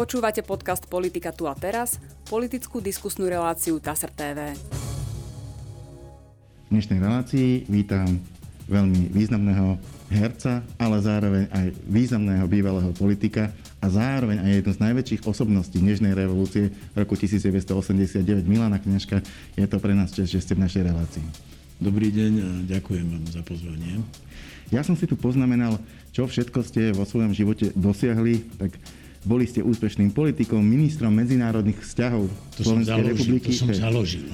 Počúvate podcast Politika tu a teraz, politickú diskusnú reláciu TASR TV. V dnešnej relácii vítam veľmi významného herca, ale zároveň aj významného bývalého politika a zároveň aj jednu z najväčších osobností dnešnej revolúcie v roku 1989 Milana Kňažka. Je to pre nás čest, že ste v našej relácii. Dobrý deň a ďakujem vám za pozvanie. Ja som si tu poznamenal, čo všetko ste vo svojom živote dosiahli, tak boli ste úspešným politikom, ministrom medzinárodných vzťahov to Slovenskej založil, republiky. To som založil.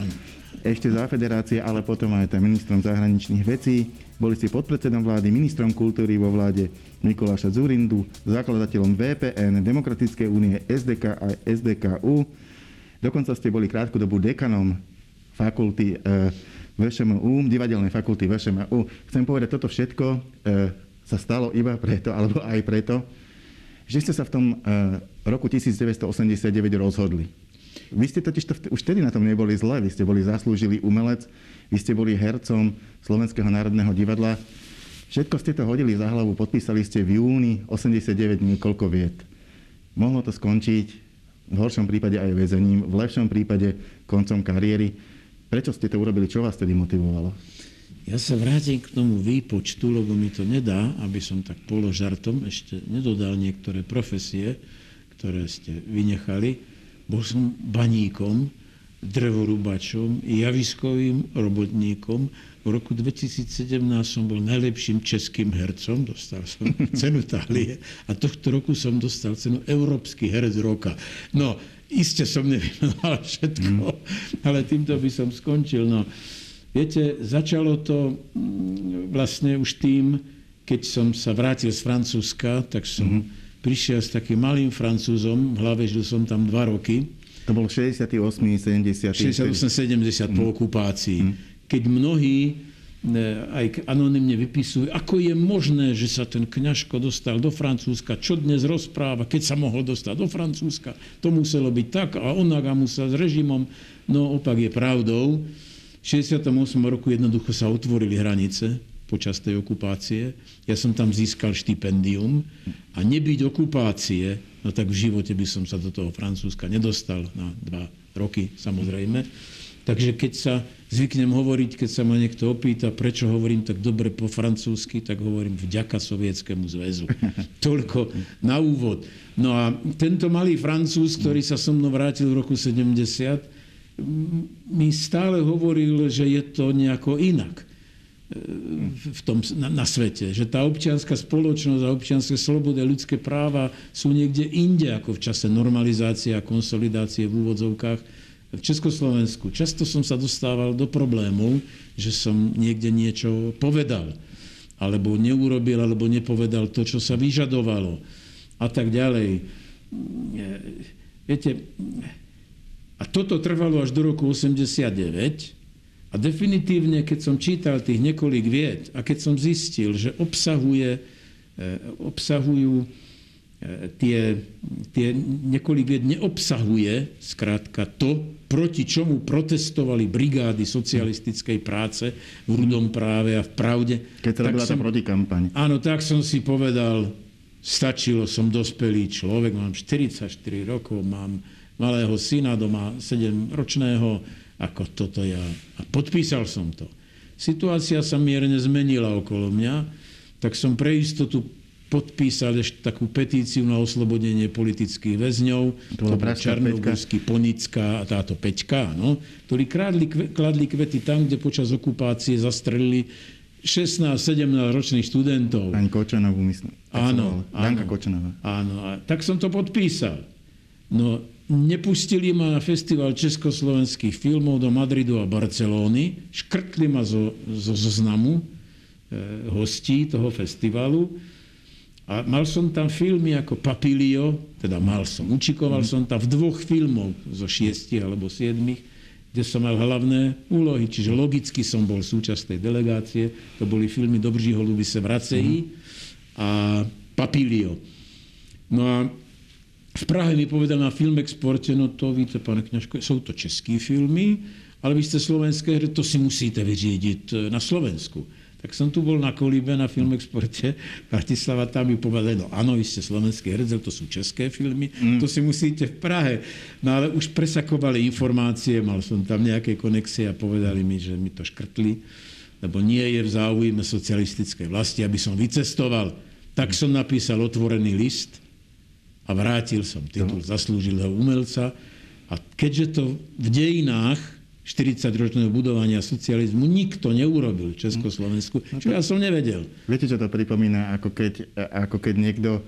Ešte za federácie, ale potom aj ministrom zahraničných vecí. Boli ste podpredsedom vlády, ministrom kultúry vo vláde Mikuláša Zurindu, zakladateľom VPN, Demokratickej únie, SDK a SDKU. Dokonca ste boli krátku dobu dekanom fakulty e, VŠMU, divadelnej fakulty VŠMU. Chcem povedať, toto všetko e, sa stalo iba preto, alebo aj preto, že ste sa v tom e, roku 1989 rozhodli. Vy ste totiž to už vtedy na tom neboli zle, vy ste boli zaslúžili umelec, vy ste boli hercom Slovenského národného divadla. Všetko ste to hodili za hlavu, podpísali ste v júni 89 niekoľko viet. Mohlo to skončiť v horšom prípade aj väzením, v lepšom prípade koncom kariéry. Prečo ste to urobili? Čo vás tedy motivovalo? Ja sa vrátim k tomu výpočtu, lebo mi to nedá, aby som tak položartom ešte nedodal niektoré profesie, ktoré ste vynechali. Bol som baníkom, drevorubačom, javiskovým robotníkom. V roku 2017 som bol najlepším českým hercom, dostal som cenu Tálie a tohto roku som dostal cenu Európsky herec roka. No, Iste som nevymenoval všetko, mm. ale týmto by som skončil. No, viete, začalo to mm, vlastne už tým, keď som sa vrátil z Francúzska, tak som mm. prišiel s takým malým Francúzom, v hlave žil som tam dva roky. To bol 68. 70. 68. 70 mm. po okupácii. Mm. Keď mnohí aj anonymne vypisujú, ako je možné, že sa ten kňažko dostal do Francúzska, čo dnes rozpráva, keď sa mohol dostať do Francúzska. To muselo byť tak a onak a musel s režimom. No opak je pravdou. V 68. roku jednoducho sa otvorili hranice počas tej okupácie. Ja som tam získal štipendium a nebyť okupácie, no tak v živote by som sa do toho Francúzska nedostal na dva roky samozrejme. Takže keď sa zvyknem hovoriť, keď sa ma niekto opýta, prečo hovorím tak dobre po francúzsky, tak hovorím vďaka Sovietskému zväzu. Toľko na úvod. No a tento malý francúz, ktorý sa so mnou vrátil v roku 70, mi stále hovoril, že je to nejako inak e, v tom, na, na svete. Že tá občianská spoločnosť a občianské slobody ľudské práva sú niekde inde ako v čase normalizácie a konsolidácie v úvodzovkách v Československu často som sa dostával do problémov, že som niekde niečo povedal, alebo neurobil, alebo nepovedal to, čo sa vyžadovalo a tak ďalej. Viete, a toto trvalo až do roku 89 a definitívne, keď som čítal tých niekoľk vied a keď som zistil, že obsahuje, eh, obsahujú eh, tie, tie niekoľk vied neobsahuje skrátka to, proti čomu protestovali brigády socialistickej práce v Rudom práve a v Pravde. Keď sa robila tá protikampaň. Áno, tak som si povedal, stačilo, som dospelý človek, mám 44 rokov, mám malého syna doma, 7-ročného, ako toto ja. A podpísal som to. Situácia sa mierne zmenila okolo mňa, tak som pre istotu podpísal ešte takú petíciu na oslobodenie politických väzňov. To bol Čarnogórsky, Ponická a táto Peťka, no, ktorí kladli, kladli kvety tam, kde počas okupácie zastrelili 16-17 ročných študentov. Pani Kočanovú, myslím. Áno, áno, Kočanová. Áno, tak som to podpísal. No, nepustili ma na festival československých filmov do Madridu a Barcelóny, škrtli ma zo, zo zoznamu e, hostí toho festivalu a mal som tam filmy ako Papilio, teda mal som, učikoval mm. som tam v dvoch filmoch zo šiestich alebo siedmich, kde som mal hlavné úlohy, čiže logicky som bol súčasť tej delegácie. To boli filmy Dobří holuby se vracejí mm. a Papilio. No a v Prahe mi povedal na Filmexporte, no to víte, pane Kňažko, jsou to české filmy, ale vy ste slovenské hry, to si musíte vyřídiť e, na Slovensku. Tak som tu bol na Kolíbe na Filmexporte. Bratislava tam mi povedali, no áno, vy ste slovenský herec, to sú české filmy, mm. to si musíte v Prahe. No ale už presakovali informácie, mal som tam nejaké konexie a povedali mi, že mi to škrtli, lebo nie je v záujme socialistickej vlasti, aby som vycestoval. Tak som napísal otvorený list a vrátil som titul zaslúžilého umelca. A keďže to v dejinách 40-ročného budovania socializmu nikto neurobil v Československu, no čo ja som nevedel. Viete, čo to pripomína, ako keď, ako keď niekto e,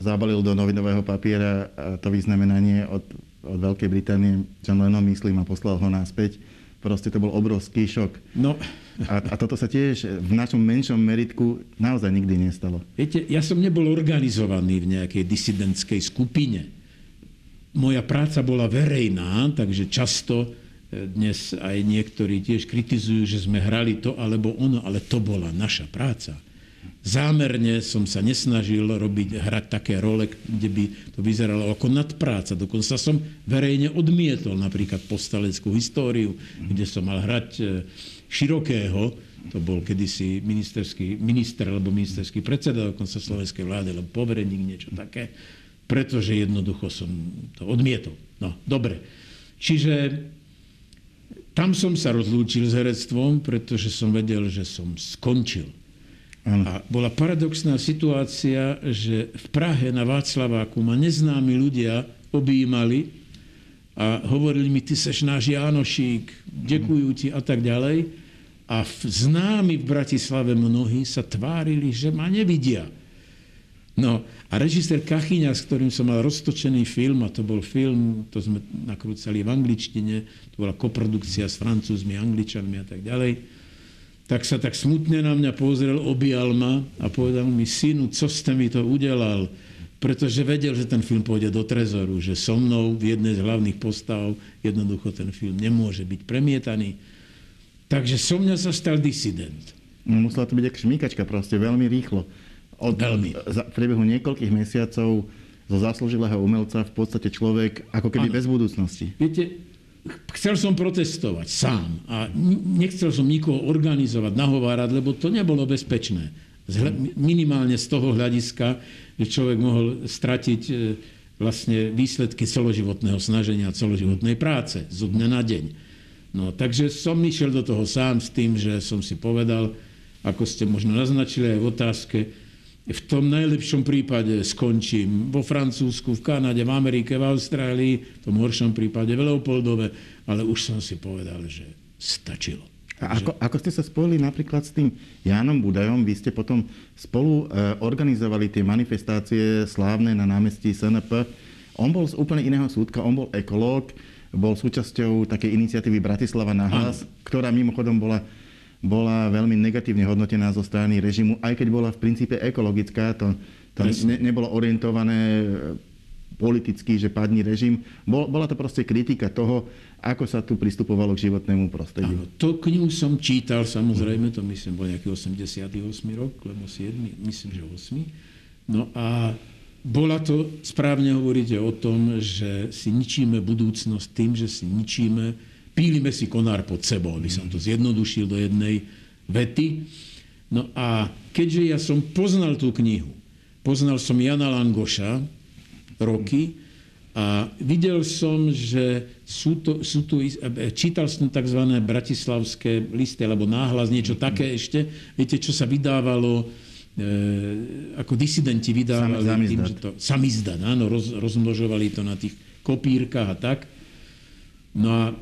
zabalil do novinového papiera to vyznamenanie od, od Veľkej Británie, John Lennon, myslím, a poslal ho naspäť. Proste to bol obrovský šok. No. A, a toto sa tiež v našom menšom meritku naozaj nikdy nestalo. Viete, ja som nebol organizovaný v nejakej disidentskej skupine. Moja práca bola verejná, takže často dnes aj niektorí tiež kritizujú, že sme hrali to alebo ono, ale to bola naša práca. Zámerne som sa nesnažil robiť, hrať také role, kde by to vyzeralo ako nadpráca. Dokonca som verejne odmietol napríklad postaleckú históriu, kde som mal hrať e, Širokého, to bol kedysi ministerský, minister alebo ministerský predseda dokonca slovenskej vlády, alebo povereník, niečo také, pretože jednoducho som to odmietol. No, dobre. Čiže tam som sa rozlúčil s herectvom, pretože som vedel, že som skončil. A bola paradoxná situácia, že v Prahe na Václaváku ma neznámi ľudia objímali a hovorili mi, ty seš náš Jánošík, ďakujú ti a tak ďalej. A v známi v Bratislave mnohí sa tvárili, že ma nevidia. No a režisér Kachyňa, s ktorým som mal roztočený film, a to bol film, to sme nakrúcali v angličtine, to bola koprodukcia s francúzmi, angličanmi a tak ďalej, tak sa tak smutne na mňa pozrel, objal ma a povedal mi, synu, co ste mi to udelal? Pretože vedel, že ten film pôjde do trezoru, že so mnou v jednej z hlavných postav jednoducho ten film nemôže byť premietaný. Takže so mňa sa stal disident. No, musela to byť ako šmíkačka proste, veľmi rýchlo od, Veľmi. Za, v priebehu niekoľkých mesiacov zo zaslúžilého umelca v podstate človek ako keby ano. bez budúcnosti. Viete, chcel som protestovať sám a nechcel som nikoho organizovať, nahovárať, lebo to nebolo bezpečné. minimálne z toho hľadiska, že človek mohol stratiť e, vlastne výsledky celoživotného snaženia, celoživotnej práce zo dňa na deň. No, takže som išiel do toho sám s tým, že som si povedal, ako ste možno naznačili aj v otázke, v tom najlepšom prípade skončím vo Francúzsku, v Kanade, v Amerike, v Austrálii, v tom horšom prípade v Leopoldove, ale už som si povedal, že stačilo. A ako, ako ste sa spojili napríklad s tým Jánom Budajom, vy ste potom spolu e, organizovali tie manifestácie slávne na námestí SNP. On bol z úplne iného súdka, on bol ekológ, bol súčasťou takej iniciatívy Bratislava na hlas, ktorá mimochodom bola bola veľmi negatívne hodnotená zo strany režimu, aj keď bola v princípe ekologická, to, to ne, nebolo orientované politicky, že padni režim. Bol, bola to proste kritika toho, ako sa tu pristupovalo k životnému prostrediu. Áno, to knihu som čítal, samozrejme, to myslím bol nejaký 88 rok, lebo 7, myslím, že 8. No a bola to, správne hovoríte o tom, že si ničíme budúcnosť tým, že si ničíme pílime si konár pod sebou, aby som to zjednodušil do jednej vety. No a keďže ja som poznal tú knihu, poznal som Jana Langoša roky a videl som, že sú, to, sú tu, čítal som tzv. bratislavské listy, alebo náhlas, niečo také ešte, viete, čo sa vydávalo, e, ako disidenti vydávali samizdat. tým, že to, samizdat, áno, roz, rozmnožovali to na tých kopírkach a tak. No a e,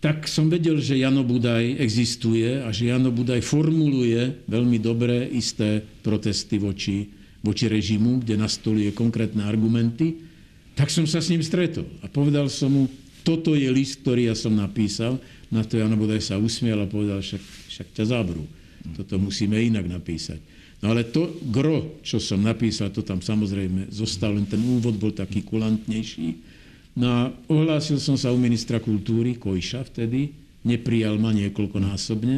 tak som vedel, že Jano Budaj existuje a že Jano Budaj formuluje veľmi dobré isté protesty voči, voči režimu, kde nastoluje konkrétne argumenty. Tak som sa s ním stretol a povedal som mu, toto je list, ktorý ja som napísal. Na to Jano Budaj sa usmiel a povedal, však, však ťa zabrú. Toto musíme inak napísať. No ale to gro, čo som napísal, to tam samozrejme zostal, len ten úvod bol taký kulantnejší. No a ohlásil som sa u ministra kultúry, Kojša vtedy, neprijal ma niekoľkonásobne.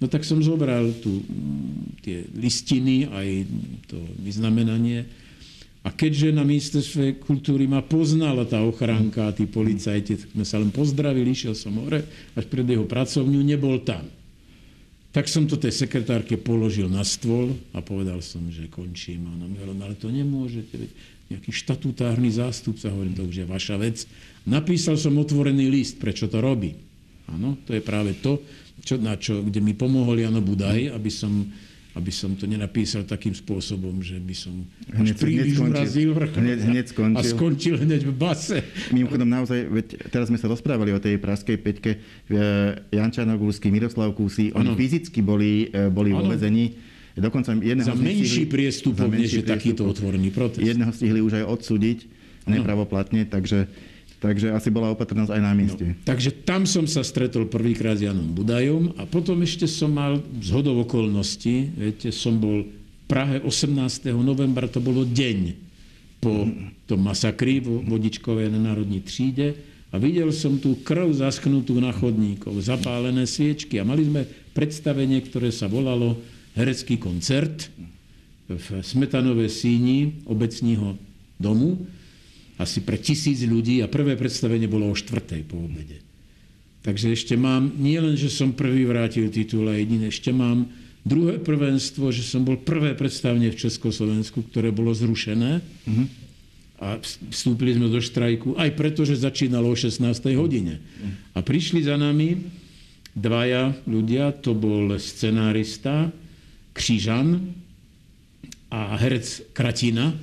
No tak som zobral mm, tie listiny, aj to vyznamenanie. A keďže na ministerstve kultúry ma poznala tá ochránka a tí policajti, tak sme sa len pozdravili, išiel som hore, až pred jeho pracovňu nebol tam. Tak som to tej sekretárke položil na stôl a povedal som, že končím. Ona mi hovorila, no ale to nemôžete, veď nejaký štatutárny zástupca, hovorím, to už je vaša vec. Napísal som otvorený list, prečo to robí. Áno, to je práve to, čo, na čo, kde mi pomohol Jano Budaj, aby som aby som to nenapísal takým spôsobom, že by som hneď, príliš urazil hneď, hneď skončil. a skončil hneď v base. Mimochodom naozaj, veď teraz sme sa rozprávali o tej praskej peťke, Jan Čarnogulský, Miroslav Kusy, oni ano. fyzicky boli, e, boli vo vezení. Dokonca jedného za menší stihli, priestupok, než je takýto otvorený protest. Jedného stihli už aj odsúdiť nepravoplatne, takže Takže asi bola opatrnosť aj na mieste. No, takže tam som sa stretol prvýkrát s Janom Budajom a potom ešte som mal z hodov okolností, viete, som bol v Prahe 18. novembra, to bolo deň po tom masakri vo Vodičkovej na národní tříde a videl som tú krv zaschnutú na chodníkov, zapálené sviečky a mali sme predstavenie, ktoré sa volalo Herecký koncert v Smetanovej síni obecního domu asi pre tisíc ľudí a prvé predstavenie bolo o štvrtej po obede. Takže ešte mám, nie len, že som prvý vrátil titul a jediné, ešte mám druhé prvenstvo, že som bol prvé predstavenie v Československu, ktoré bolo zrušené. Mm-hmm. A vstúpili sme do štrajku, aj preto, že začínalo o 16. hodine. A prišli za nami dvaja ľudia, to bol scenárista Křížan a herec Kratina,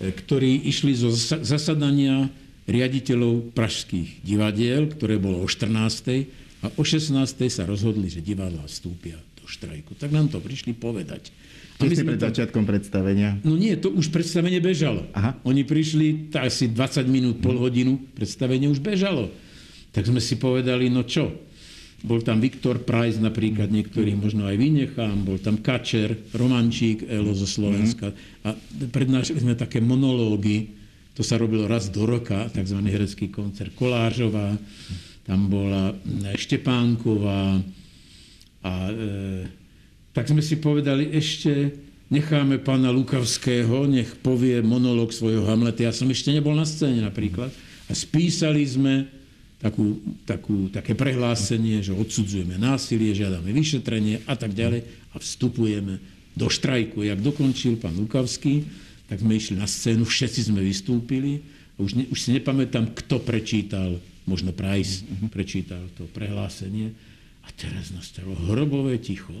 ktorí išli zo zasadania riaditeľov pražských divadiel, ktoré bolo o 14. a o 16. sa rozhodli, že divadla vstúpia do štrajku. Tak nám to prišli povedať. Sme pred to... začiatkom predstavenia? No nie, to už predstavenie bežalo. Aha. Oni prišli, asi 20 minút, pol hodinu, predstavenie už bežalo. Tak sme si povedali, no čo, bol tam Viktor Price napríklad, niektorý možno aj vynechám, bol tam Kačer, Romančík, Elo zo Slovenska. A prednášali sme také monológy, to sa robilo raz do roka, tzv. herecký koncert. Kolážová, tam bola Štepánková. A e, tak sme si povedali, ešte necháme pána Lukavského, nech povie monológ svojho Hamleta. Ja som ešte nebol na scéne napríklad. A spísali sme takú, takú, také prehlásenie, že odsudzujeme násilie, žiadame vyšetrenie a tak ďalej a vstupujeme do štrajku. Jak dokončil pán Lukavský, tak sme išli na scénu, všetci sme vystúpili. Už, ne, už si nepamätám, kto prečítal, možno Price prečítal to prehlásenie. A teraz nastalo hrobové ticho.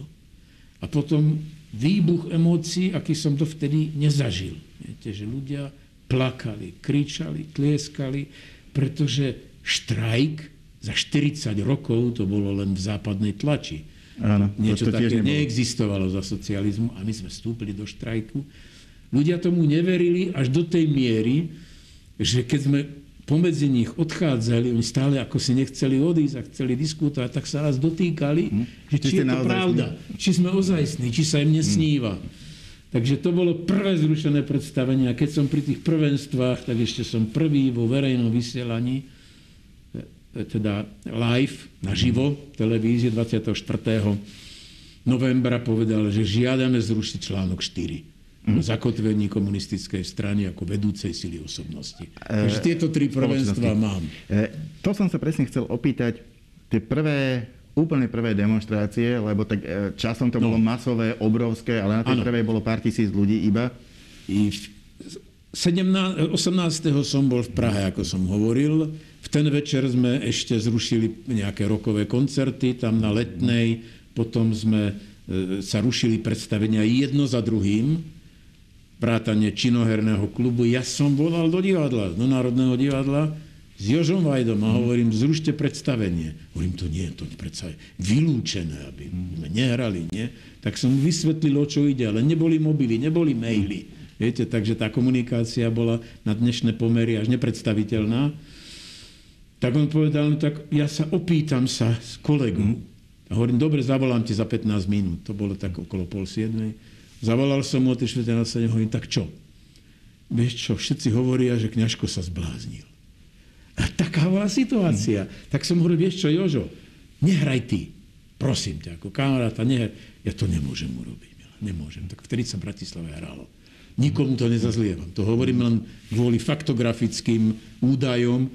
A potom výbuch emócií, aký som to vtedy nezažil. Viete, že ľudia plakali, kričali, tlieskali, pretože štrajk za 40 rokov to bolo len v západnej tlači. Áno, Niečo také neexistovalo za socializmu a my sme vstúpili do štrajku. Ľudia tomu neverili až do tej miery, že keď sme pomedzi nich odchádzali, oni stále ako si nechceli odísť a chceli diskutovať, tak sa nás dotýkali, hm. že či, či je to pravda, či sme ozajstní, či sa im nesníva. Hm. Takže to bolo prvé zrušené predstavenie a keď som pri tých prvenstvách, tak ešte som prvý vo verejnom vysielaní teda live, naživo, televízie 24. novembra povedal, že žiadame zrušiť článok 4 mm. zakotvení komunistickej strany ako vedúcej sily osobnosti. E, Takže tieto tri prvenstva mám. E, to som sa presne chcel opýtať. Tie prvé, úplne prvé demonstrácie, lebo tak e, časom to no. bolo masové, obrovské, ale na tej prvej bolo pár tisíc ľudí iba. I 17, 18. som bol v Prahe, ako som hovoril. V ten večer sme ešte zrušili nejaké rokové koncerty tam na Letnej, potom sme e, sa rušili predstavenia jedno za druhým, vrátanie činoherného klubu. Ja som volal do divadla, do Národného divadla s Jožom Vajdom a hovorím, zrušte predstavenie. Hovorím, to nie, to predsa je vylúčené, aby sme nehrali, nie? Tak som vysvetlil, o čo ide, ale neboli mobily, neboli maily. Viete, takže tá komunikácia bola na dnešné pomery až nepredstaviteľná. Tak on povedal, no tak ja sa opýtam sa s kolegom. A hovorím, dobre, zavolám ti za 15 minút. To bolo tak okolo pol siedmej. Zavolal som mu o 3 na 7, hovorím, tak čo? Vieš čo, všetci hovoria, že kňažko sa zbláznil. A taká bola situácia. Mm. Tak som hovoril, vieš čo, Jožo, nehraj ty. Prosím ťa, ako kamaráta, nehraj. Ja to nemôžem urobiť. Nemôžem. Tak vtedy sa v Bratislave hralo. Nikomu to nezazlievam. To hovorím len kvôli faktografickým údajom,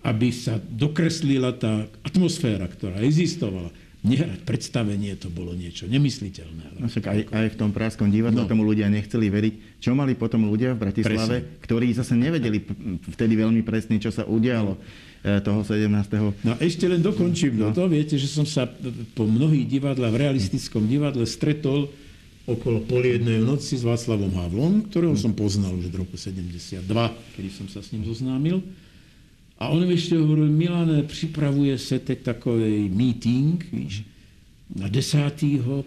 aby sa dokreslila tá atmosféra, ktorá existovala. nehrať predstavenie, to bolo niečo nemysliteľné. No však aj, aj v tom Práskom divadle no. tomu ľudia nechceli veriť. Čo mali potom ľudia v Bratislave, Presne. ktorí zase nevedeli vtedy veľmi presne, čo sa udialo no. toho 17. No ešte len dokončím no. to. Viete, že som sa po mnohých divadlách, v realistickom divadle stretol okolo pol jednej noci s Václavom Havlom, ktorého som poznal už od roku 72, kedy som sa s ním zoznámil. A on mi ešte hovoril, Milane, připravuje se teď takový meeting, víš, na 10.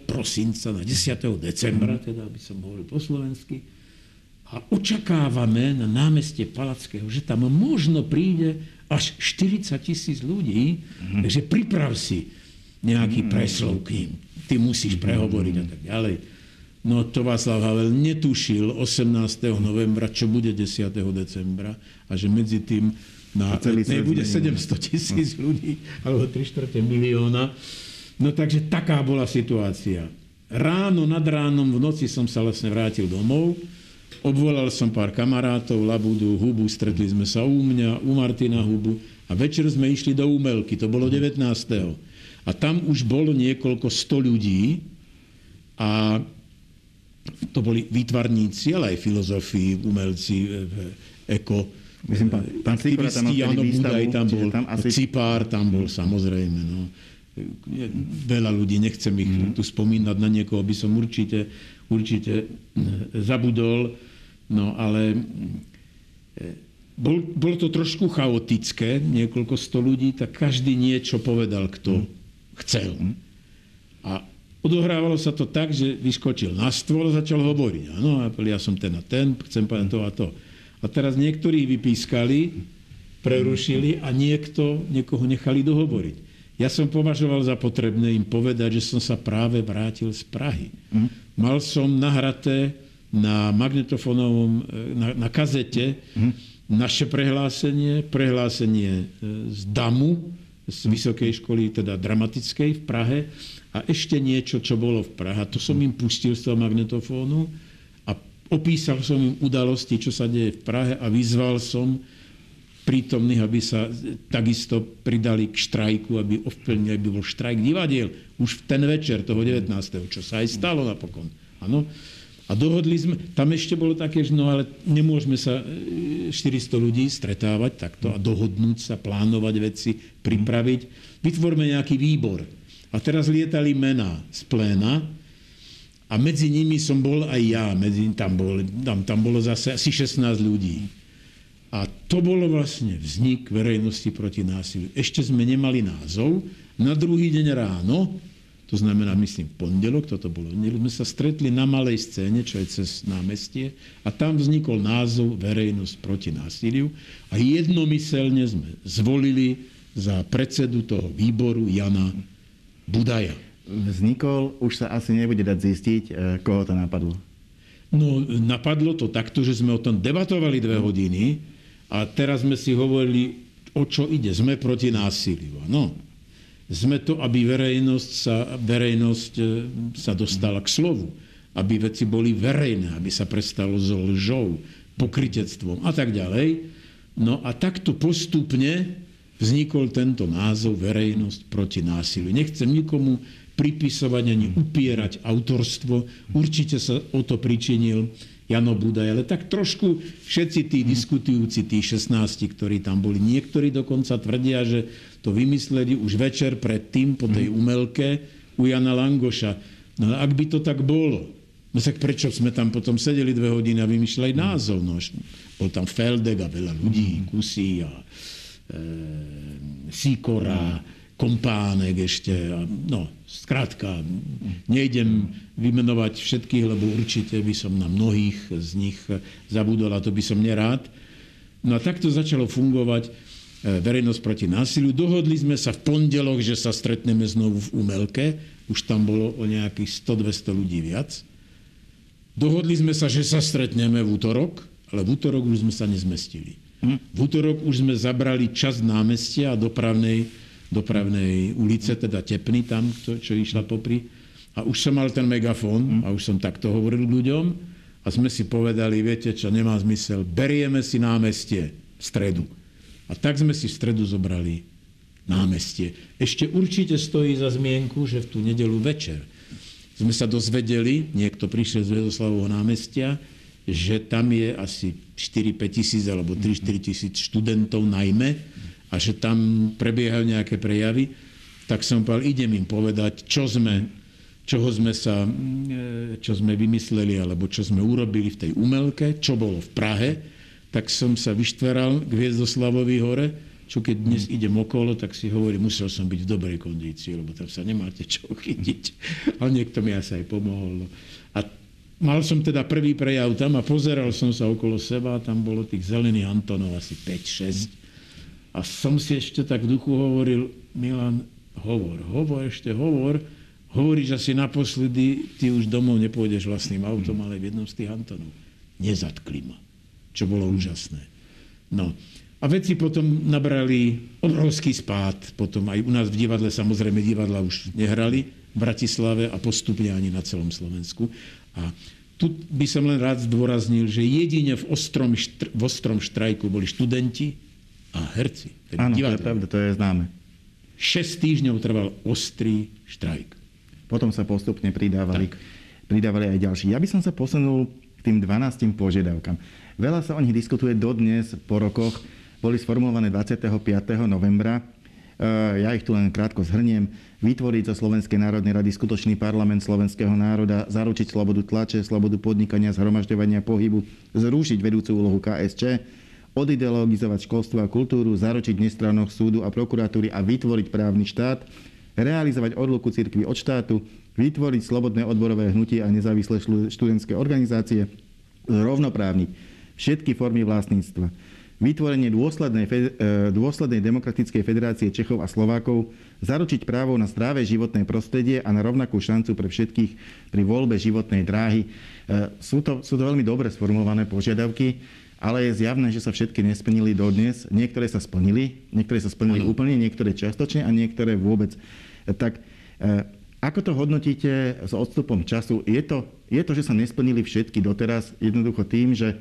prosinca, na 10. decembra, teda, aby som hovoril po slovensky, a očakávame na námestie Palackého, že tam možno príde až 40 tisíc ľudí, mm-hmm. takže priprav si nejaký preslov k ním. Ty musíš prehovoriť a tak ďalej. No to Václav Havel netušil 18. novembra, čo bude 10. decembra a že medzi tým na letnej bude 700 tisíc no. ľudí alebo 3 čtvrte milióna. No takže taká bola situácia. Ráno nad ránom v noci som sa vlastne vrátil domov, obvolal som pár kamarátov, Labudu, Hubu, stretli sme sa u mňa, u Martina Hubu a večer sme išli do Umelky, to bolo 19. A tam už bolo niekoľko sto ľudí a to boli výtvarníci, ale aj filozofi, umelci, e, e, eko, Myslím, pán, pán aktivisti, áno, Budaj tam bol, tam asi... Cipár tam bol, samozrejme. No. Veľa ľudí, nechcem ich mm. tu spomínať, na niekoho by som určite, určite zabudol, no ale bol, bolo to trošku chaotické, niekoľko sto ľudí, tak každý niečo povedal, kto mm. chcel. Mm. A Odohrávalo sa to tak, že vyskočil na stôl a začal hovoriť. Áno, ja som ten a ten, chcem povedať to a to. A teraz niektorí vypískali, prerušili a niekto, niekoho nechali dohovoriť. Ja som považoval za potrebné im povedať, že som sa práve vrátil z Prahy. Mm. Mal som nahraté na magnetofónovom, e, na, na kazete mm. naše prehlásenie, prehlásenie e, z DAMu, z Vysokej školy, teda dramatickej v Prahe a ešte niečo, čo bolo v Prahe. To som im pustil z toho magnetofónu opísal som im udalosti, čo sa deje v Prahe a vyzval som prítomných, aby sa takisto pridali k štrajku, aby ovplyvnili, aby bol štrajk divadiel už v ten večer toho 19. čo sa aj stalo napokon. Ano? A dohodli sme, tam ešte bolo také, že no ale nemôžeme sa 400 e, ľudí stretávať takto a dohodnúť sa, plánovať veci, pripraviť. Vytvorme nejaký výbor a teraz lietali mená z pléna a medzi nimi som bol aj ja. Medzi, tam, bol, tam, tam bolo zase asi 16 ľudí. A to bolo vlastne vznik verejnosti proti násiliu. Ešte sme nemali názov. Na druhý deň ráno, to znamená, myslím, pondelok, toto bolo, sme sa stretli na malej scéne, čo je cez námestie, a tam vznikol názov Verejnosť proti násiliu a jednomyselne sme zvolili za predsedu toho výboru Jana Budaja. Vznikol, už sa asi nebude dať zistiť, e, koho to napadlo. No, napadlo to takto, že sme o tom debatovali dve hodiny a teraz sme si hovorili, o čo ide. Sme proti násiliu. No, sme to, aby verejnosť sa, verejnosť e, sa dostala k slovu. Aby veci boli verejné, aby sa prestalo so lžou, pokritectvom a tak ďalej. No a takto postupne vznikol tento názov Verejnosť proti násiliu. Nechcem nikomu pripisovať ani upierať autorstvo. Určite sa o to pričinil Jano Budaj, ale tak trošku všetci tí diskutujúci, tí 16, ktorí tam boli, niektorí dokonca tvrdia, že to vymysleli už večer pred tým po tej umelke u Jana Langoša. No ak by to tak bolo, no tak prečo sme tam potom sedeli dve hodiny a vymýšľali názov? No, bol tam Feldek a veľa ľudí, kusí a e, Sikora, Kompánek ešte. A, no, skrátka, nejdem vymenovať všetkých, lebo určite by som na mnohých z nich zabudol a to by som nerád. No a takto začalo fungovať e, verejnosť proti násiliu. Dohodli sme sa v pondelok, že sa stretneme znovu v Umelke. Už tam bolo o nejakých 100-200 ľudí viac. Dohodli sme sa, že sa stretneme v útorok, ale v útorok už sme sa nezmestili. V útorok už sme zabrali čas námestia a dopravnej, dopravnej ulice, teda Tepny tam, čo, čo išla popri. A už som mal ten megafón a už som takto hovoril ľuďom a sme si povedali, viete čo, nemá zmysel, berieme si námestie v stredu. A tak sme si v stredu zobrali námestie. Ešte určite stojí za zmienku, že v tú nedelu večer sme sa dozvedeli, niekto prišiel z Vedoslavovho námestia, že tam je asi 4-5 tisíc alebo 3-4 tisíc študentov najmä a že tam prebiehajú nejaké prejavy, tak som povedal, idem im povedať, čo sme, čoho sme sa, e, čo sme vymysleli alebo čo sme urobili v tej umelke, čo bolo v Prahe, tak som sa vyštveral k Viezdoslavovi hore, čo keď dnes idem okolo, tak si hovorím, musel som byť v dobrej kondícii, lebo tam sa nemáte čo chytiť. Ale niekto mi asi aj pomohol. No. A mal som teda prvý prejav tam a pozeral som sa okolo seba tam bolo tých zelených Antonov asi 5-6. A som si ešte tak v duchu hovoril, Milan, hovor, hovor, ešte hovor, hovoríš asi naposledy, ty už domov nepôjdeš vlastným autom, ale v jednom z tých Antonov. Nezatkli ma, čo bolo úžasné. No, a veci potom nabrali obrovský spád. Potom aj u nás v divadle, samozrejme divadla už nehrali v Bratislave a postupne ani na celom Slovensku. A tu by som len rád zdôraznil, že jedine v ostrom, štr- v ostrom štrajku boli študenti a herci. Áno, to je pravda, to je známe. 6 týždňov trval ostrý štrajk. Potom sa postupne pridávali, pridávali aj ďalší. Ja by som sa posunul k tým 12 požiadavkám. Veľa sa o nich diskutuje dodnes po rokoch boli sformulované 25. novembra. E, ja ich tu len krátko zhrniem. Vytvoriť zo Slovenskej národnej rady skutočný parlament slovenského národa, zaručiť slobodu tlače, slobodu podnikania, zhromažďovania pohybu, zrušiť vedúcu úlohu KSČ, odideologizovať školstvo a kultúru, zaručiť nestrannosť súdu a prokuratúry a vytvoriť právny štát, realizovať odluku cirkvi od štátu, vytvoriť slobodné odborové hnutie a nezávislé študentské organizácie, rovnoprávniť všetky formy vlastníctva vytvorenie dôslednej, e, dôslednej demokratickej federácie Čechov a Slovákov, zaručiť právo na zdravé životné prostredie a na rovnakú šancu pre všetkých pri voľbe životnej dráhy. E, sú to, sú to veľmi dobre sformulované požiadavky, ale je zjavné, že sa všetky nesplnili dodnes. Niektoré sa splnili, niektoré sa splnili ano. úplne, niektoré čiastočne a niektoré vôbec. E, tak ako to hodnotíte s odstupom času? Je to, je to, že sa nesplnili všetky doteraz jednoducho tým, že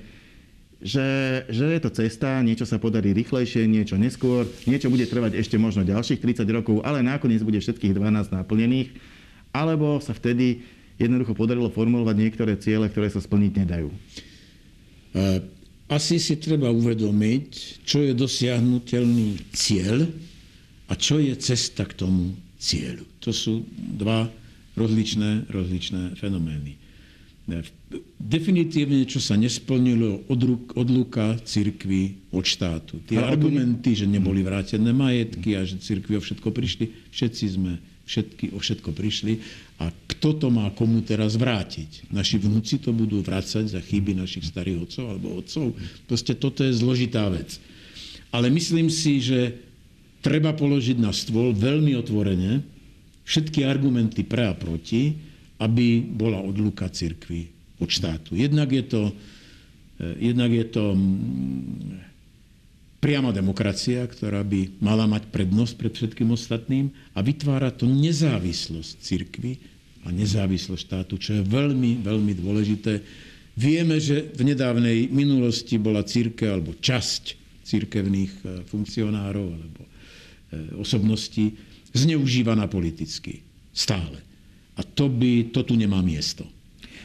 že, že je to cesta, niečo sa podarí rýchlejšie, niečo neskôr, niečo bude trvať ešte možno ďalších 30 rokov, ale nakoniec bude všetkých 12 naplnených, alebo sa vtedy jednoducho podarilo formulovať niektoré ciele, ktoré sa splniť nedajú. Asi si treba uvedomiť, čo je dosiahnutelný cieľ a čo je cesta k tomu cieľu. To sú dva rozličné, rozličné fenomény. Definitívne, čo sa nesplnilo od odluka cirkvy od štátu. Tie Ale argumenty, že neboli vrátené majetky a že cirkvi o všetko prišli, všetci sme všetky, o všetko prišli. A kto to má komu teraz vrátiť? Naši vnúci to budú vrácať za chyby našich starých otcov alebo otcov. Proste toto je zložitá vec. Ale myslím si, že treba položiť na stôl veľmi otvorene všetky argumenty pre a proti, aby bola odluka cirkvi od štátu. Jednak je to, eh, jednak je to mm, priama demokracia, ktorá by mala mať prednosť pred všetkým ostatným a vytvára to nezávislosť cirkvy a nezávislosť štátu, čo je veľmi, veľmi dôležité. Vieme, že v nedávnej minulosti bola církev alebo časť církevných eh, funkcionárov alebo eh, osobností zneužívaná politicky. Stále. A to, by, to tu nemá miesto.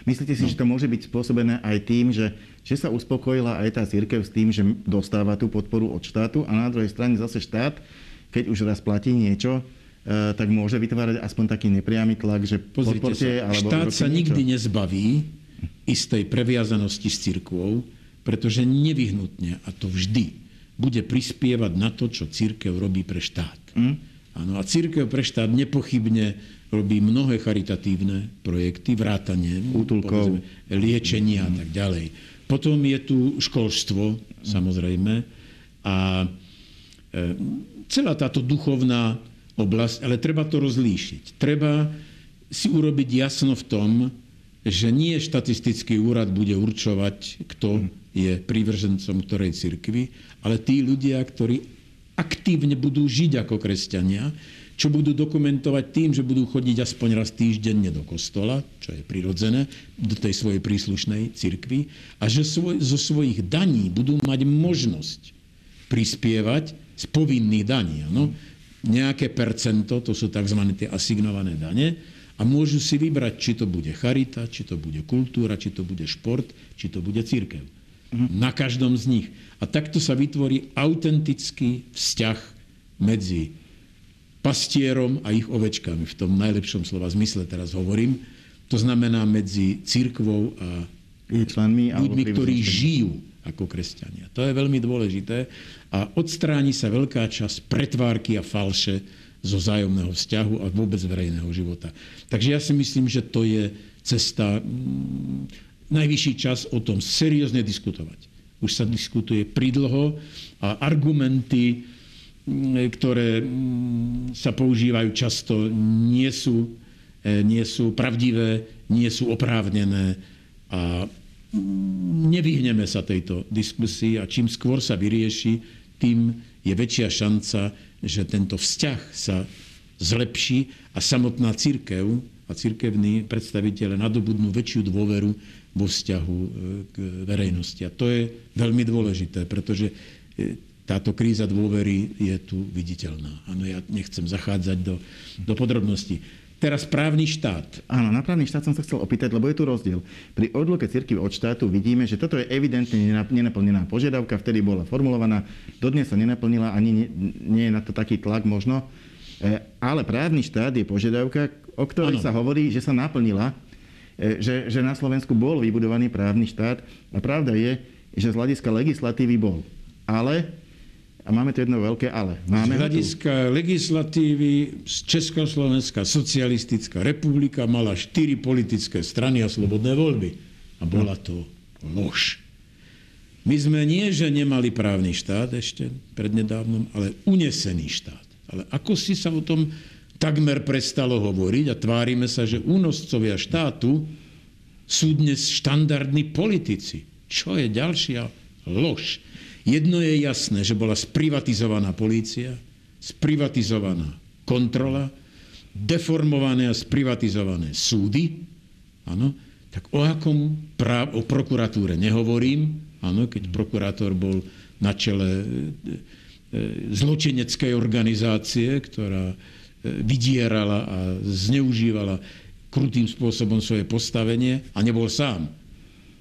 Myslíte si, no. že to môže byť spôsobené aj tým, že, že sa uspokojila aj tá církev s tým, že dostáva tú podporu od štátu a na druhej strane zase štát, keď už raz platí niečo, e, tak môže vytvárať aspoň taký nepriamy tlak, že Pozrite podporte, sa, alebo štát sa nikdy niečo? nezbaví istej previazanosti s církvou, pretože nevyhnutne, a to vždy, bude prispievať na to, čo církev robí pre štát. Mm. Áno, a církev pre štát nepochybne robí mnohé charitatívne projekty, vrátanie, liečenia a tak ďalej. Potom je tu školstvo, samozrejme, a e, celá táto duchovná oblasť, ale treba to rozlíšiť. Treba si urobiť jasno v tom, že nie štatistický úrad bude určovať, kto je prívržencom ktorej cirkvi, ale tí ľudia, ktorí aktívne budú žiť ako kresťania, čo budú dokumentovať tým, že budú chodiť aspoň raz týždenne do kostola, čo je prirodzené, do tej svojej príslušnej cirkvi, a že svoj, zo svojich daní budú mať možnosť prispievať z povinných daní. Ano? nejaké percento, to sú tzv. tie asignované dane, a môžu si vybrať, či to bude charita, či to bude kultúra, či to bude šport, či to bude církev. Mhm. Na každom z nich. A takto sa vytvorí autentický vzťah medzi pastierom a ich ovečkami. V tom najlepšom slova zmysle teraz hovorím. To znamená medzi církvou a členmi, ľuďmi, ktorí žijú ako kresťania. To je veľmi dôležité a odstráni sa veľká časť pretvárky a falše zo zájomného vzťahu a vôbec verejného života. Takže ja si myslím, že to je cesta, mm, najvyšší čas o tom seriózne diskutovať. Už sa diskutuje pridlho a argumenty, ktoré mm, sa používajú často, nie sú, e, nie sú pravdivé, nie sú oprávnené a nevyhneme sa tejto diskusii a čím skôr sa vyrieši, tým je väčšia šanca, že tento vzťah sa zlepší a samotná církev a církevní predstaviteľe nadobudnú väčšiu dôveru vo vzťahu e, k verejnosti. A to je veľmi dôležité, pretože e, táto kríza dôvery je tu viditeľná. Áno, ja nechcem zachádzať do, do podrobností. Teraz právny štát. Áno, na právny štát som sa chcel opýtať, lebo je tu rozdiel. Pri odluke cirkvi od štátu vidíme, že toto je evidentne nenaplnená požiadavka, vtedy bola formulovaná, dodnes sa nenaplnila, ani nie, nie je na to taký tlak možno. E, ale právny štát je požiadavka, o ktorej ano. sa hovorí, že sa naplnila, e, že, že na Slovensku bol vybudovaný právny štát. A pravda je, že z hľadiska legislatívy bol. Ale a máme tu jedno veľké ale. Máme Z hľadiska legislatívy Československá socialistická republika mala štyri politické strany a slobodné voľby. A bola to lož. My sme nie, že nemali právny štát ešte prednedávnom, ale unesený štát. Ale ako si sa o tom takmer prestalo hovoriť a tvárime sa, že únoscovia štátu sú dnes štandardní politici. Čo je ďalšia lož? Jedno je jasné, že bola sprivatizovaná polícia, sprivatizovaná kontrola, deformované a sprivatizované súdy, áno, tak o akom práv, o prokuratúre nehovorím, áno, keď prokurátor bol na čele e, e, zločineckej organizácie, ktorá e, vydierala a zneužívala krutým spôsobom svoje postavenie a nebol sám.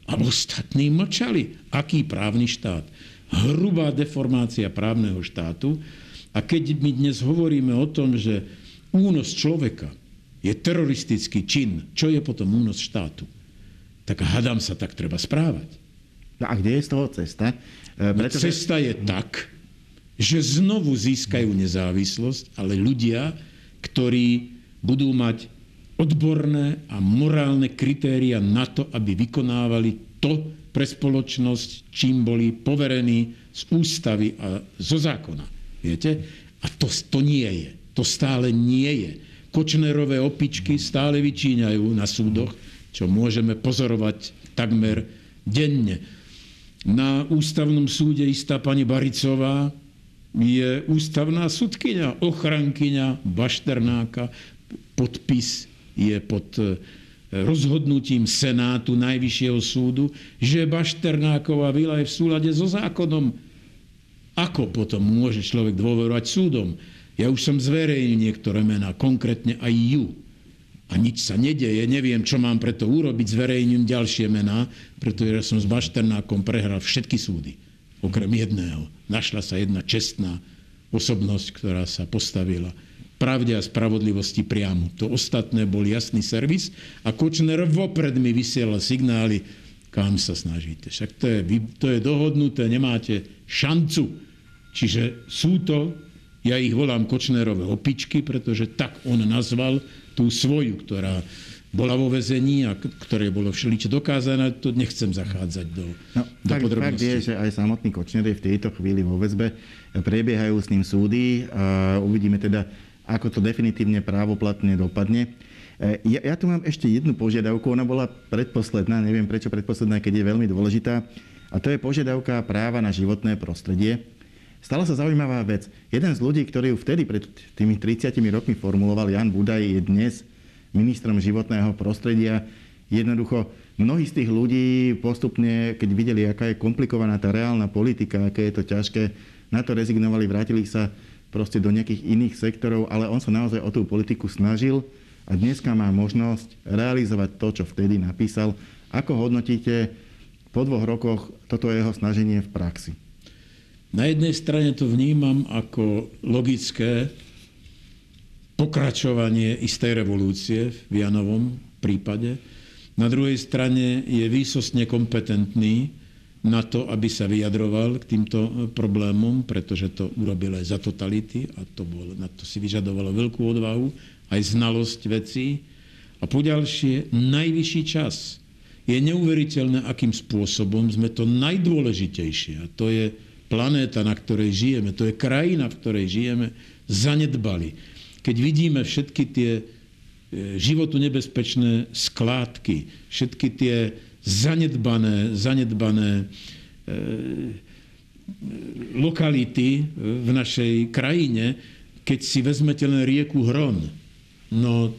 A ostatní mlčali. Aký právny štát? Hrubá deformácia právneho štátu. A keď my dnes hovoríme o tom, že únos človeka je teroristický čin, čo je potom únos štátu? Tak hadám sa tak treba správať. No a kde je z toho cesta? E, no pretože... Cesta je tak, že znovu získajú nezávislosť, ale ľudia, ktorí budú mať odborné a morálne kritéria na to, aby vykonávali to, pre spoločnosť, čím boli poverení z ústavy a zo zákona. Viete? A to, to nie je. To stále nie je. Kočnerové opičky stále vyčíňajú na súdoch, čo môžeme pozorovať takmer denne. Na ústavnom súde istá pani Baricová je ústavná sudkynia, ochrankyňa Bašternáka. Podpis je pod rozhodnutím Senátu Najvyššieho súdu, že Bašternáková vila je v súlade so zákonom. Ako potom môže človek dôverovať súdom? Ja už som zverejnil niektoré mená, konkrétne aj ju. A nič sa nedeje, neviem, čo mám preto urobiť, zverejním ďalšie mená, pretože som s Bašternákom prehral všetky súdy, okrem jedného. Našla sa jedna čestná osobnosť, ktorá sa postavila pravde a spravodlivosti priamo. To ostatné bol jasný servis a Kočner vopred mi vysielal signály, kam sa snažíte. Však to je, to je dohodnuté, nemáte šancu. Čiže sú to, ja ich volám Kočnerové opičky, pretože tak on nazval tú svoju, ktorá bola vo vezení a ktoré bolo všeličo dokázané, to nechcem zachádzať do, no, do tak, podrobností. Fakt je, že aj samotný Kočner je v tejto chvíli vo väzbe. Prebiehajú s ním súdy a uvidíme teda, ako to definitívne právoplatne dopadne. E, ja, ja tu mám ešte jednu požiadavku, ona bola predposledná, neviem prečo predposledná, keď je veľmi dôležitá, a to je požiadavka práva na životné prostredie. Stala sa zaujímavá vec. Jeden z ľudí, ktorý ju vtedy pred tými 30 rokmi formuloval, Jan Budaj, je dnes ministrom životného prostredia. Jednoducho, mnohí z tých ľudí postupne, keď videli, aká je komplikovaná tá reálna politika, aké je to ťažké, na to rezignovali, vrátili sa proste do nejakých iných sektorov, ale on sa naozaj o tú politiku snažil a dneska má možnosť realizovať to, čo vtedy napísal. Ako hodnotíte po dvoch rokoch toto jeho snaženie v praxi? Na jednej strane to vnímam ako logické pokračovanie istej revolúcie v Janovom prípade. Na druhej strane je výsostne kompetentný na to, aby sa vyjadroval k týmto e, problémom, pretože to urobil aj za totality a to bol, na to si vyžadovalo veľkú odvahu, aj znalosť vecí. A poďalšie, najvyšší čas. Je neuveriteľné, akým spôsobom sme to najdôležitejšie, a to je planéta, na ktorej žijeme, to je krajina, v ktorej žijeme, zanedbali. Keď vidíme všetky tie E, životu nebezpečné skládky, všetky tie zanedbané, zanedbané e, lokality v našej krajine, keď si vezmete len rieku Hron, no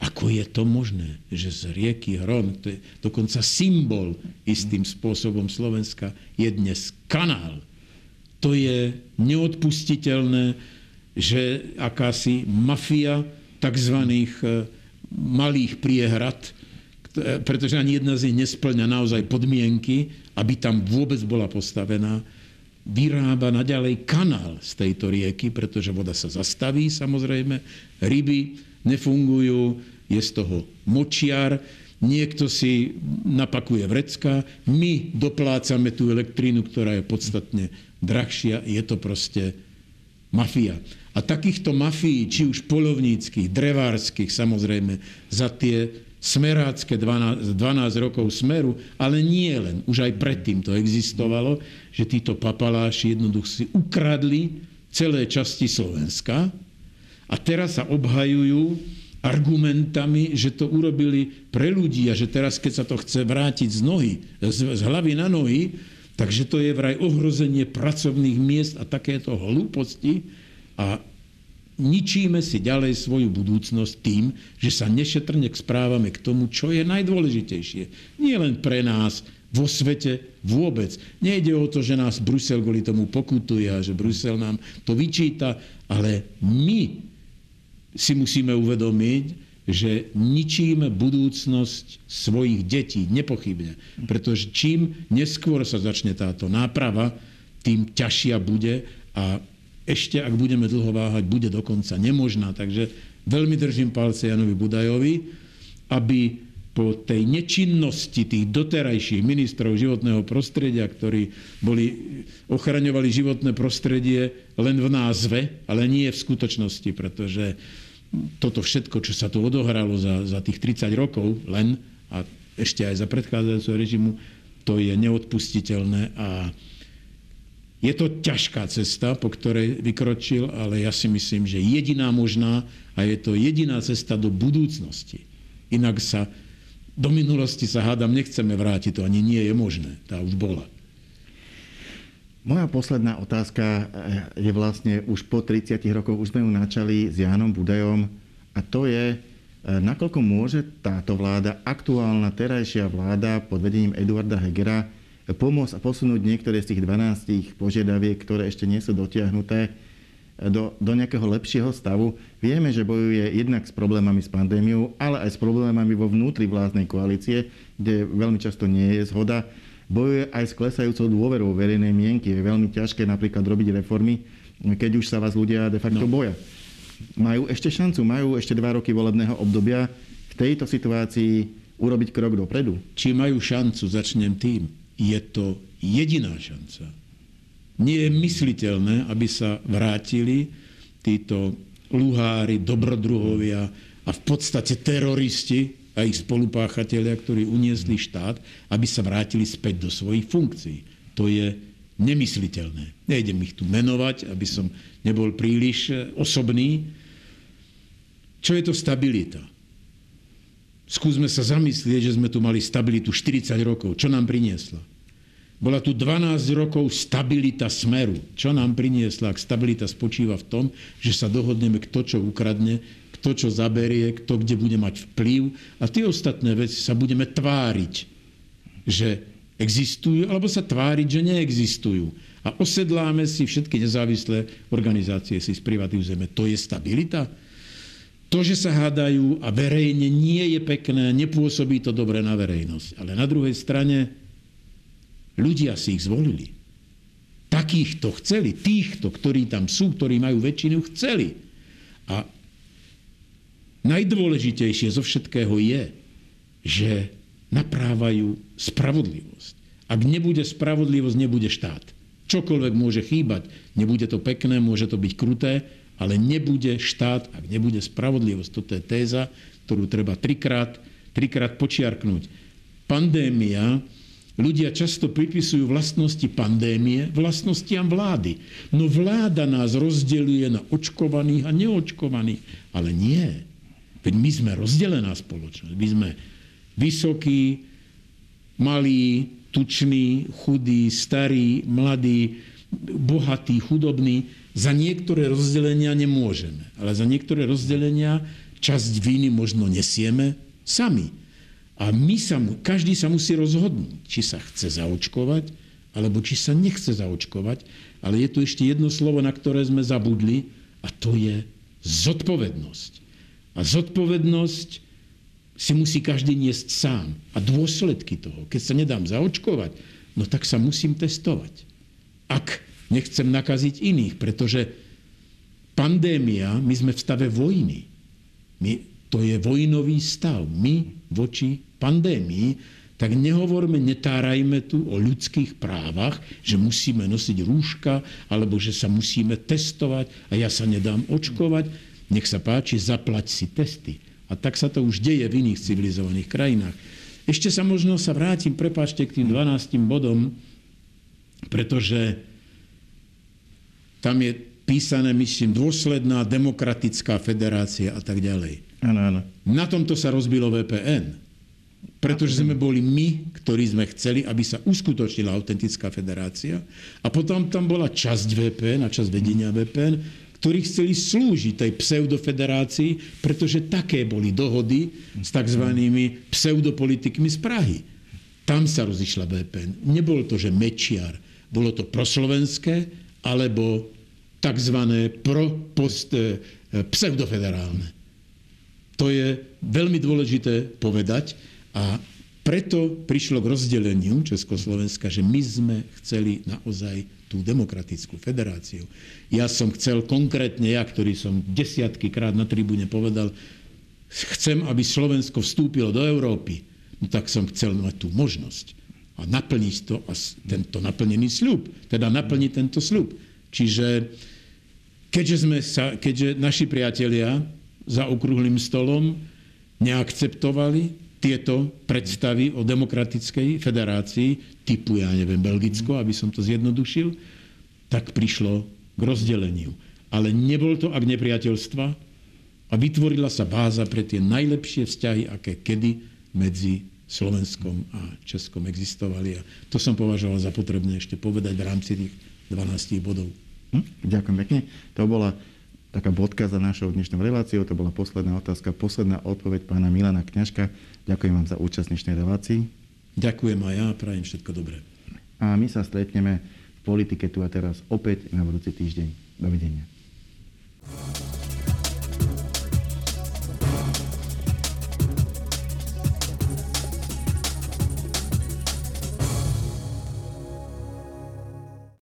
ako je to možné, že z rieky Hron, to je dokonca symbol istým spôsobom Slovenska, je dnes kanál. To je neodpustiteľné, že akási mafia tzv. E, malých priehrad, e, pretože ani jedna z nich nesplňa naozaj podmienky, aby tam vôbec bola postavená, vyrába naďalej kanál z tejto rieky, pretože voda sa zastaví samozrejme, ryby nefungujú, je z toho močiar, niekto si napakuje vrecka, my doplácame tú elektrínu, ktorá je podstatne drahšia, je to proste mafia. A takýchto mafií, či už polovníckých, drevárskych, samozrejme, za tie smerácké 12, 12 rokov smeru, ale nie len, už aj predtým to existovalo, že títo papaláši jednoducho si ukradli celé časti Slovenska a teraz sa obhajujú argumentami, že to urobili pre ľudí a že teraz, keď sa to chce vrátiť z nohy, z, z hlavy na nohy, takže to je vraj ohrozenie pracovných miest a takéto hlúposti, a ničíme si ďalej svoju budúcnosť tým, že sa nešetrne správame k tomu, čo je najdôležitejšie. Nie len pre nás, vo svete vôbec. Nejde o to, že nás Brusel kvôli tomu pokutuje a že Brusel nám to vyčíta, ale my si musíme uvedomiť, že ničíme budúcnosť svojich detí, nepochybne. Pretože čím neskôr sa začne táto náprava, tým ťažšia bude a ešte, ak budeme dlho váhať, bude dokonca nemožná. Takže veľmi držím palce Janovi Budajovi, aby po tej nečinnosti tých doterajších ministrov životného prostredia, ktorí boli, ochraňovali životné prostredie len v názve, ale nie v skutočnosti, pretože toto všetko, čo sa tu odohralo za, za tých 30 rokov len a ešte aj za predchádzajúceho režimu, to je neodpustiteľné a je to ťažká cesta, po ktorej vykročil, ale ja si myslím, že jediná možná a je to jediná cesta do budúcnosti. Inak sa do minulosti sa hádam nechceme vrátiť, to ani nie je možné. Tá už bola. Moja posledná otázka je vlastne už po 30 rokoch, už sme ju načali s Jánom Budajom a to je, nakoľko môže táto vláda, aktuálna terajšia vláda pod vedením Eduarda Hegera, pomôcť a posunúť niektoré z tých 12 požiadaviek, ktoré ešte nie sú dotiahnuté, do, do nejakého lepšieho stavu. Vieme, že bojuje jednak s problémami s pandémiou, ale aj s problémami vo vnútri vládnej koalície, kde veľmi často nie je zhoda. Bojuje aj s klesajúcou dôverou verejnej mienky. Je veľmi ťažké napríklad robiť reformy, keď už sa vás ľudia de facto no. boja. Majú ešte šancu, majú ešte dva roky volebného obdobia v tejto situácii urobiť krok dopredu? Či majú šancu, začnem tým je to jediná šanca. Nie je mysliteľné, aby sa vrátili títo luhári, dobrodruhovia a v podstate teroristi a ich spolupáchatelia, ktorí uniesli štát, aby sa vrátili späť do svojich funkcií. To je nemysliteľné. Nejdem ich tu menovať, aby som nebol príliš osobný. Čo je to stabilita? Skúsme sa zamyslieť, že sme tu mali stabilitu 40 rokov. Čo nám priniesla? Bola tu 12 rokov stabilita smeru. Čo nám priniesla? Ak stabilita spočíva v tom, že sa dohodneme, kto čo ukradne, kto čo zaberie, kto kde bude mať vplyv a tie ostatné veci sa budeme tváriť, že existujú, alebo sa tváriť, že neexistujú. a osedláme si všetky nezávislé organizácie, si sprivatizujeme. To je stabilita? To, že sa hádajú a verejne nie je pekné, nepôsobí to dobre na verejnosť. Ale na druhej strane ľudia si ich zvolili. Takýchto chceli, týchto, ktorí tam sú, ktorí majú väčšinu, chceli. A najdôležitejšie zo všetkého je, že naprávajú spravodlivosť. Ak nebude spravodlivosť, nebude štát. Čokoľvek môže chýbať, nebude to pekné, môže to byť kruté, ale nebude štát, ak nebude spravodlivosť. Toto je téza, ktorú treba trikrát, trikrát počiarknúť. Pandémia, ľudia často pripisujú vlastnosti pandémie vlastnostiam vlády. No vláda nás rozdeluje na očkovaných a neočkovaných. Ale nie. Veď my sme rozdelená spoločnosť. My sme vysokí, malí, tuční, chudí, starí, mladí, bohatí, chudobní. Za niektoré rozdelenia nemôžeme, ale za niektoré rozdelenia časť viny možno nesieme sami. A my sa, každý sa musí rozhodnúť, či sa chce zaočkovať, alebo či sa nechce zaočkovať. Ale je tu ešte jedno slovo, na ktoré sme zabudli, a to je zodpovednosť. A zodpovednosť si musí každý niesť sám. A dôsledky toho, keď sa nedám zaočkovať, no tak sa musím testovať. Ak nechcem nakaziť iných, pretože pandémia, my sme v stave vojny. My, to je vojnový stav. My voči pandémii, tak nehovorme, netárajme tu o ľudských právach, že musíme nosiť rúška, alebo že sa musíme testovať a ja sa nedám očkovať. Nech sa páči, zaplať si testy. A tak sa to už deje v iných civilizovaných krajinách. Ešte sa možno sa vrátim, prepáčte, k tým 12 bodom, pretože tam je písané, myslím, dôsledná demokratická federácia a tak ďalej. Áno, áno. Na tomto sa rozbilo VPN. Pretože sme boli my, ktorí sme chceli, aby sa uskutočnila autentická federácia. A potom tam bola časť VPN a časť vedenia VPN, ktorí chceli slúžiť tej pseudofederácii, pretože také boli dohody s tzv. pseudopolitikmi z Prahy. Tam sa rozišla VPN. Nebolo to, že Mečiar. Bolo to proslovenské alebo tzv. Pro, post, e, pseudofederálne. To je veľmi dôležité povedať a preto prišlo k rozdeleniu Československa, že my sme chceli naozaj tú demokratickú federáciu. Ja som chcel konkrétne, ja, ktorý som desiatky krát na tribúne povedal, chcem, aby Slovensko vstúpilo do Európy, no tak som chcel mať tú možnosť a naplniť to a tento naplnený sľub, teda naplniť tento sľub. Čiže keďže, sme sa, keďže naši priatelia za okrúhlým stolom neakceptovali tieto predstavy o demokratickej federácii, typu, ja neviem, Belgicko, aby som to zjednodušil, tak prišlo k rozdeleniu. Ale nebol to ak nepriateľstva a vytvorila sa báza pre tie najlepšie vzťahy, aké kedy medzi Slovenskom a Českom existovali. A to som považoval za potrebné ešte povedať v rámci tých 12 bodov. Hm? Ďakujem pekne. To bola taká bodka za našou dnešnou reláciou. To bola posledná otázka, posledná odpoveď pána Milana Kňažka. Ďakujem vám za účasť dnešnej relácii. Ďakujem aj ja, prajem všetko dobré. A my sa stretneme v politike tu a teraz opäť na budúci týždeň. Dovidenia.